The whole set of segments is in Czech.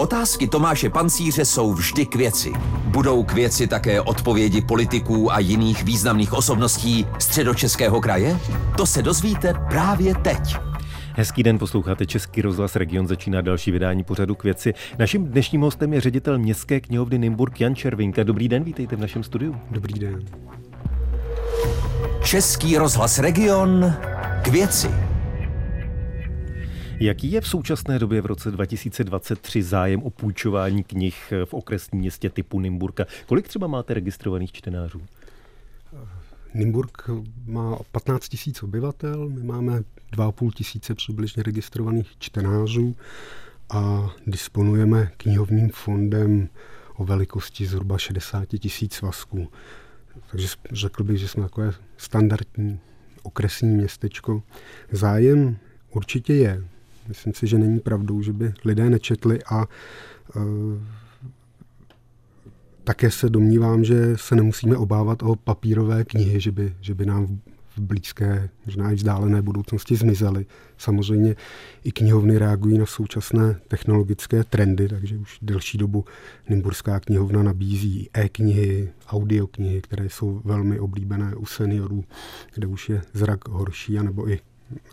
Otázky Tomáše Pancíře jsou vždy k věci. Budou k věci také odpovědi politiků a jiných významných osobností středočeského kraje? To se dozvíte právě teď. Hezký den, posloucháte Český rozhlas Region, začíná další vydání pořadu k věci. Naším dnešním hostem je ředitel Městské knihovny Nymburk Jan Červinka. Dobrý den, vítejte v našem studiu. Dobrý den. Český rozhlas Region k věci. Jaký je v současné době v roce 2023 zájem o půjčování knih v okresním městě typu Nymburka? Kolik třeba máte registrovaných čtenářů? Nymburk má 15 tisíc obyvatel, my máme 2,5 tisíce přibližně registrovaných čtenářů a disponujeme knihovním fondem o velikosti zhruba 60 tisíc svazků. Takže řekl bych, že jsme takové standardní okresní městečko. Zájem určitě je. Myslím si, že není pravdou, že by lidé nečetli a uh, také se domnívám, že se nemusíme obávat o papírové knihy, že by, že by nám v blízké, možná i vzdálené budoucnosti zmizely. Samozřejmě i knihovny reagují na současné technologické trendy, takže už delší dobu Nymburská knihovna nabízí e-knihy, audioknihy, které jsou velmi oblíbené u seniorů, kde už je zrak horší, anebo i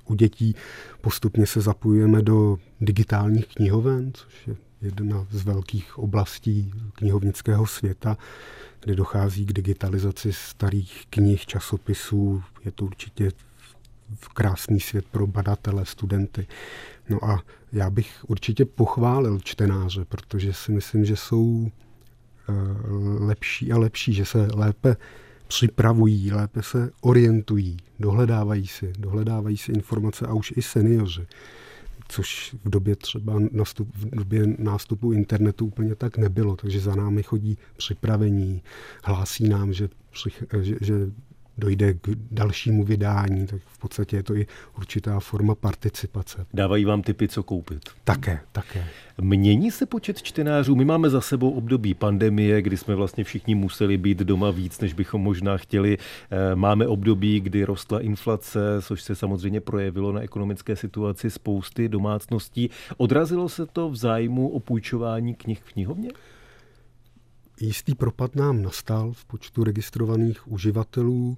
u dětí postupně se zapojujeme do digitálních knihoven, což je jedna z velkých oblastí knihovnického světa, kde dochází k digitalizaci starých knih, časopisů. Je to určitě krásný svět pro badatele, studenty. No a já bych určitě pochválil čtenáře, protože si myslím, že jsou eh, lepší a lepší, že se lépe připravují, lépe se orientují, dohledávají si, dohledávají si informace a už i seniori což v době třeba nastup, v době nástupu internetu úplně tak nebylo, takže za námi chodí připravení, hlásí nám, že, že, že dojde k dalšímu vydání, tak v podstatě je to i určitá forma participace. Dávají vám typy, co koupit? Také, také. Mění se počet čtenářů? My máme za sebou období pandemie, kdy jsme vlastně všichni museli být doma víc, než bychom možná chtěli. Eh, máme období, kdy rostla inflace, což se samozřejmě projevilo na ekonomické situaci spousty domácností. Odrazilo se to v zájmu o půjčování knih v knihovně? Jistý propad nám nastal v počtu registrovaných uživatelů,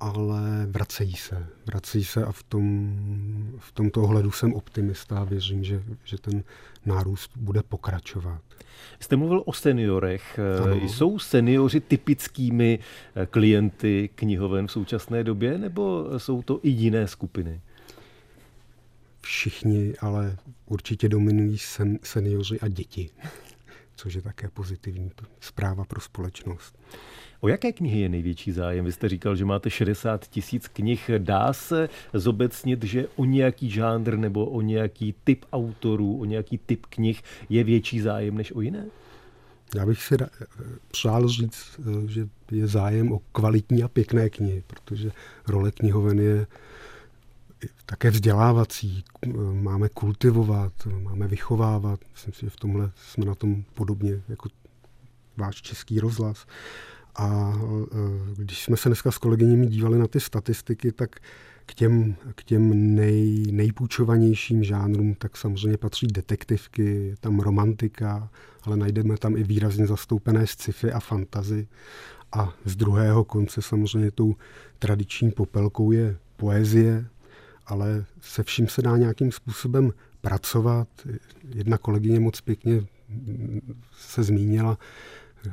ale vracejí se. Vracejí se a v, tom, v tomto ohledu jsem optimista a věřím, že, že ten nárůst bude pokračovat. Jste mluvil o seniorech. Ano. Jsou seniori typickými klienty knihoven v současné době, nebo jsou to i jiné skupiny? Všichni, ale určitě dominují sen, seniori a děti což je také pozitivní zpráva pro společnost. O jaké knihy je největší zájem? Vy jste říkal, že máte 60 tisíc knih. Dá se zobecnit, že o nějaký žánr nebo o nějaký typ autorů, o nějaký typ knih je větší zájem než o jiné? Já bych si přál říct, že je zájem o kvalitní a pěkné knihy, protože role knihoven je také vzdělávací, máme kultivovat, máme vychovávat. Myslím si, že v tomhle jsme na tom podobně jako váš český rozhlas. A e, když jsme se dneska s kolegyněmi dívali na ty statistiky, tak k těm, k těm nej, nejpůjčovanějším žánrům tak samozřejmě patří detektivky, tam romantika, ale najdeme tam i výrazně zastoupené sci-fi a fantazy. A z druhého konce samozřejmě tou tradiční popelkou je poezie, ale se vším se dá nějakým způsobem pracovat. Jedna kolegyně moc pěkně se zmínila eh,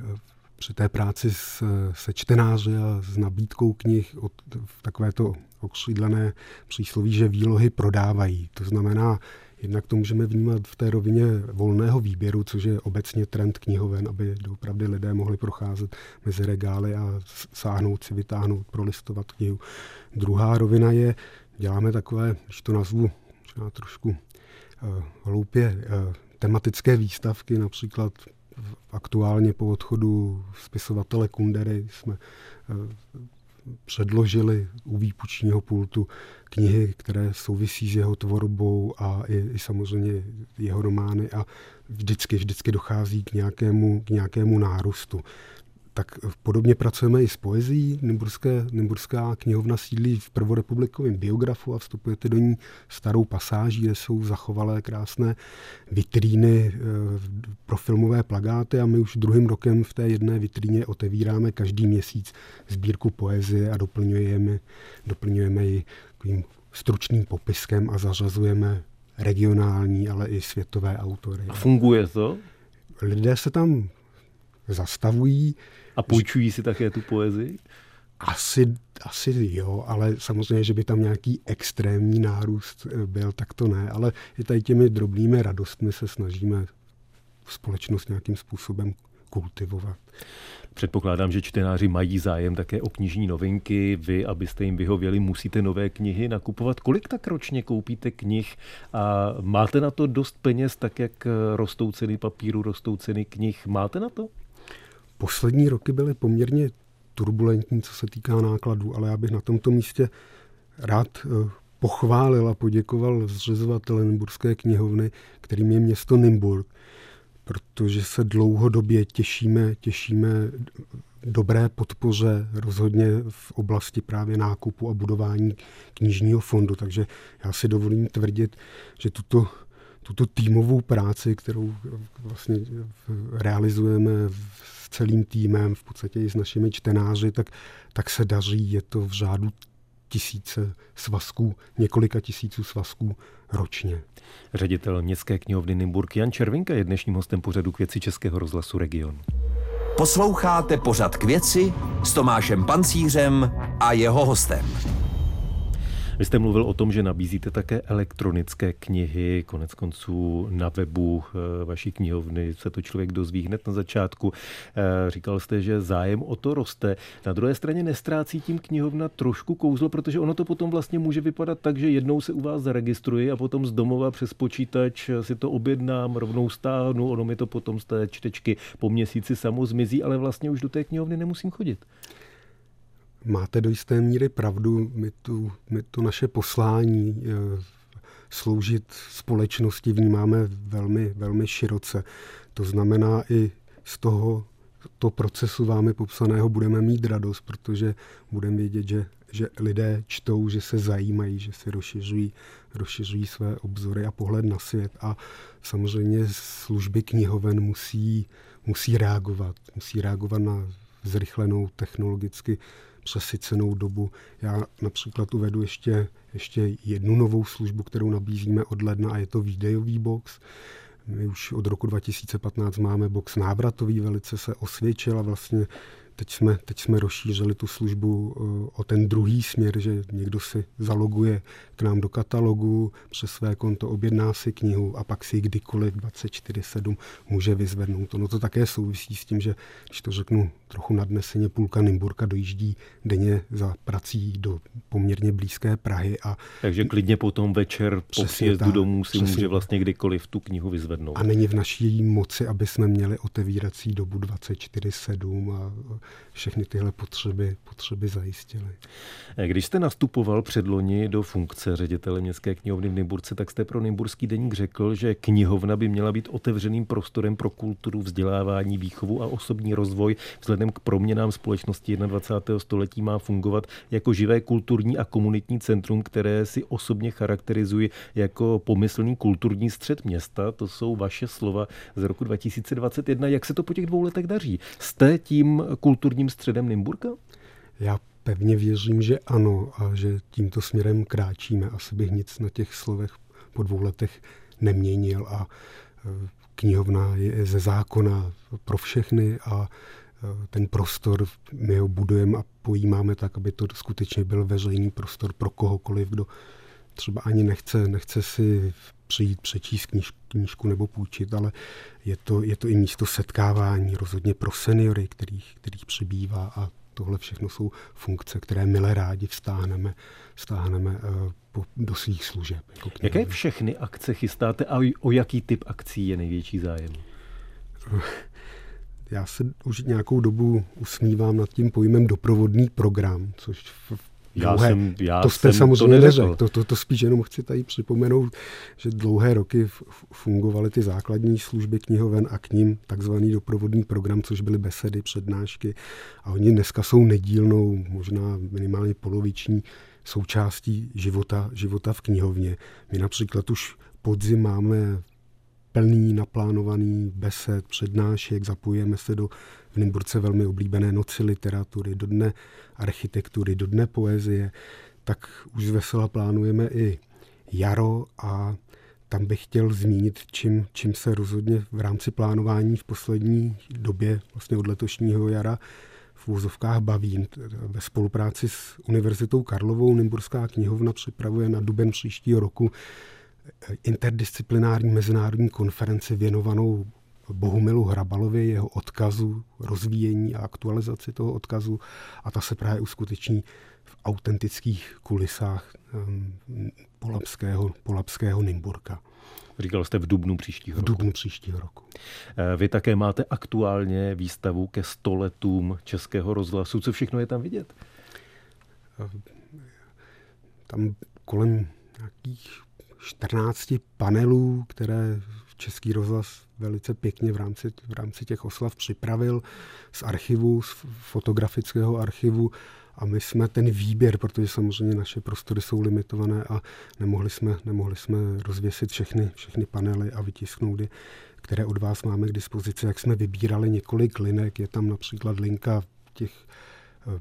při té práci s, se čtenáři a s nabídkou knih od takovéto okřídlené přísloví, že výlohy prodávají. To znamená, jednak to můžeme vnímat v té rovině volného výběru, což je obecně trend knihoven, aby opravdu lidé mohli procházet mezi regály a sáhnout si, vytáhnout, prolistovat knihu. Druhá rovina je, děláme takové, když to nazvu možná trošku uh, hloupě, uh, tematické výstavky, například aktuálně po odchodu spisovatele Kundery jsme uh, předložili u výpučního pultu knihy, které souvisí s jeho tvorbou a i, i samozřejmě jeho romány a vždycky, vždycky dochází k nějakému, k nějakému nárůstu. Tak podobně pracujeme i s poezí. Nymburské, Nymburská knihovna sídlí v prvorepublikovém biografu a vstupujete do ní starou pasáží, kde jsou zachovalé krásné vitríny eh, pro filmové plagáty a my už druhým rokem v té jedné vitríně otevíráme každý měsíc sbírku poezie a doplňujeme, doplňujeme ji takovým stručným popiskem a zařazujeme regionální, ale i světové autory. A funguje to? Lidé se tam zastavují. A půjčují si také tu poezii? Asi, asi jo, ale samozřejmě, že by tam nějaký extrémní nárůst eh, byl, tak to ne. Ale i tady těmi drobnými radostmi se snažíme společnost nějakým způsobem kultivovat. Předpokládám, že čtenáři mají zájem také o knižní novinky. Vy, abyste jim vyhověli, musíte nové knihy nakupovat. Kolik tak ročně koupíte knih a máte na to dost peněz, tak jak rostou ceny papíru, rostou ceny knih? Máte na to? Poslední roky byly poměrně turbulentní, co se týká nákladů, ale já bych na tomto místě rád eh, pochválil a poděkoval zřizovatele Nymburské knihovny, kterým je město Nymburk, protože se dlouhodobě těšíme, těšíme dobré podpoře rozhodně v oblasti právě nákupu a budování knižního fondu. Takže já si dovolím tvrdit, že tuto, tuto týmovou práci, kterou vlastně realizujeme s celým týmem, v podstatě i s našimi čtenáři, tak, tak se daří. Je to v řádu tisíce svazků, několika tisíců svazků ročně. Ředitel Městské knihovny Nymburk Jan Červinka je dnešním hostem pořadu k věci Českého rozhlasu Region. Posloucháte pořad k věci s Tomášem Pancířem a jeho hostem. Vy jste mluvil o tom, že nabízíte také elektronické knihy, konec konců na webu eh, vaší knihovny se to člověk dozví hned na začátku. Eh, říkal jste, že zájem o to roste. Na druhé straně nestrácí tím knihovna trošku kouzlo, protože ono to potom vlastně může vypadat tak, že jednou se u vás zaregistruji a potom z domova přes počítač si to objednám, rovnou stáhnu, ono mi to potom z té čtečky po měsíci samo zmizí, ale vlastně už do té knihovny nemusím chodit. Máte do jisté míry pravdu, my tu, my tu naše poslání eh, sloužit společnosti vnímáme velmi, velmi široce. To znamená i z toho to procesu vámi popsaného budeme mít radost, protože budeme vědět, že, že lidé čtou, že se zajímají, že se rozšiřují, rozšiřují své obzory a pohled na svět. A samozřejmě služby knihoven musí, musí reagovat. Musí reagovat na zrychlenou technologicky přesycenou dobu. Já například uvedu ještě, ještě jednu novou službu, kterou nabízíme od ledna a je to videový box. My už od roku 2015 máme box návratový, velice se osvědčil a vlastně Teď jsme, teď jsme rozšířili tu službu eh, o ten druhý směr, že někdo si zaloguje k nám do katalogu, přes své konto objedná si knihu a pak si ji kdykoliv 24-7 může vyzvednout. Ono to také souvisí s tím, že když to řeknu trochu nadneseně, půlka Nymburka dojíždí denně za prací do poměrně blízké Prahy. A Takže klidně potom večer po příjezdu domů si může vlastně kdykoliv tu knihu vyzvednout. A není v naší moci, aby jsme měli otevírací dobu 24-7 a všechny tyhle potřeby, potřeby zajistili. Když jste nastupoval předloni do funkce ředitele Městské knihovny v Nymburce, tak jste pro Nymburský deník řekl, že knihovna by měla být otevřeným prostorem pro kulturu, vzdělávání, výchovu a osobní rozvoj. Vzhledem k proměnám společnosti 21. století má fungovat jako živé kulturní a komunitní centrum, které si osobně charakterizují jako pomyslný kulturní střed města. To jsou vaše slova z roku 2021. Jak se to po těch dvou letech daří? Jste tím kulturním středem Nymburka? Já pevně věřím, že ano a že tímto směrem kráčíme. Asi bych nic na těch slovech po dvou letech neměnil a e, knihovna je ze zákona pro všechny a e, ten prostor my ho budujeme a pojímáme tak, aby to skutečně byl veřejný prostor pro kohokoliv, kdo třeba ani nechce, nechce si přijít přečíst kníž, knížku nebo půjčit, ale je to, je to i místo setkávání rozhodně pro seniory, kterých, kterých přibývá a tohle všechno jsou funkce, které milé rádi vstáhneme, vstáhneme uh, po, do svých služeb. Jako Jaké všechny akce chystáte a o jaký typ akcí je největší zájem? Já se už nějakou dobu usmívám nad tím pojmem doprovodný program, což v Já dlouhé, jsem, já to jste jsem samozřejmě to neřekl. To, to, to spíš jenom chci tady připomenout, že dlouhé roky fungovaly ty základní služby knihoven a k ním takzvaný doprovodný program, což byly besedy, přednášky. A oni dneska jsou nedílnou, možná minimálně poloviční součástí života, života v knihovně. My například už podzim máme plný, naplánovaný besed, přednášek, zapojíme se do v Nymburce velmi oblíbené noci literatury, do dne architektury, do dne poezie, tak už vesela plánujeme i jaro a tam bych chtěl zmínit, čím, čím se rozhodně v rámci plánování v poslední době, vlastně od letošního jara, v úzovkách baví. Ve spolupráci s Univerzitou Karlovou Nymburská knihovna připravuje na duben příštího roku interdisciplinární mezinárodní konferenci věnovanou Bohumilu Hrabalovi, jeho odkazu, rozvíjení a aktualizaci toho odkazu a ta se právě uskuteční v autentických kulisách um, polapského, polapského Nymburka. Říkal jste v dubnu příštího roku. V dubnu příštího roku. Eh, vy také máte aktuálně výstavu ke stoletům Českého rozhlasu. Co všechno je tam vidět? Tam kolem nějakých 14 panelů, které Český rozhlas velice pěkně v rámci, v rámci těch oslav připravil z archivu, z fotografického archivu a my jsme ten výběr, protože samozřejmě naše prostory jsou limitované a nemohli jsme, nemohli jsme rozvěsit všechny, všechny panely a vytisknout je, které od vás máme k dispozici. Jak jsme vybírali několik linek, je tam například linka těch eh,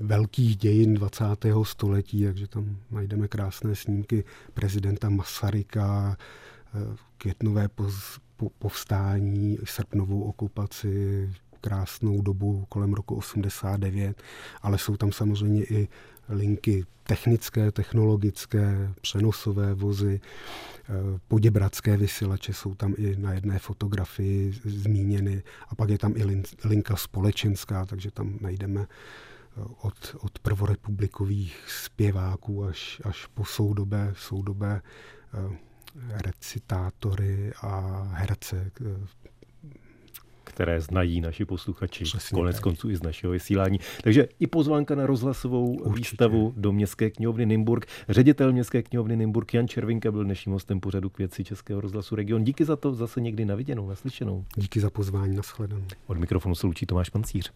velkých dějin 20. století, takže tam najdeme krásné snímky prezidenta Masaryka, eh, květnové povstání, srpnovou okupaci, krásnou dobu kolem roku 89, ale jsou tam samozřejmě i linky technické, technologické, přenosové vozy, eh, poděbradské vysílače jsou tam i na jedné fotografii zmíněny a pak je tam i linka společenská, takže tam najdeme od, od prvorepublikových zpěváků až, až po soudobé, soudobé eh, recitátory a herce. Eh, které znají naši posluchači, Přesně konec tak. konců i z našeho vysílání. Takže i pozvánka na rozhlasovou Určitě. výstavu do Městské knihovny Nymburk. Ředitel Městské knihovny Nymburk Jan Červinka byl dnešním hostem pořadu k věci Českého rozhlasu Region. Díky za to zase někdy na viděnou, naslyšenou. Díky za pozvání, nashledanou. Od mikrofonu se loučí Tomáš Pancíř.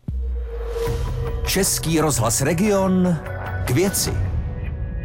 Český rozhlas Region k věci.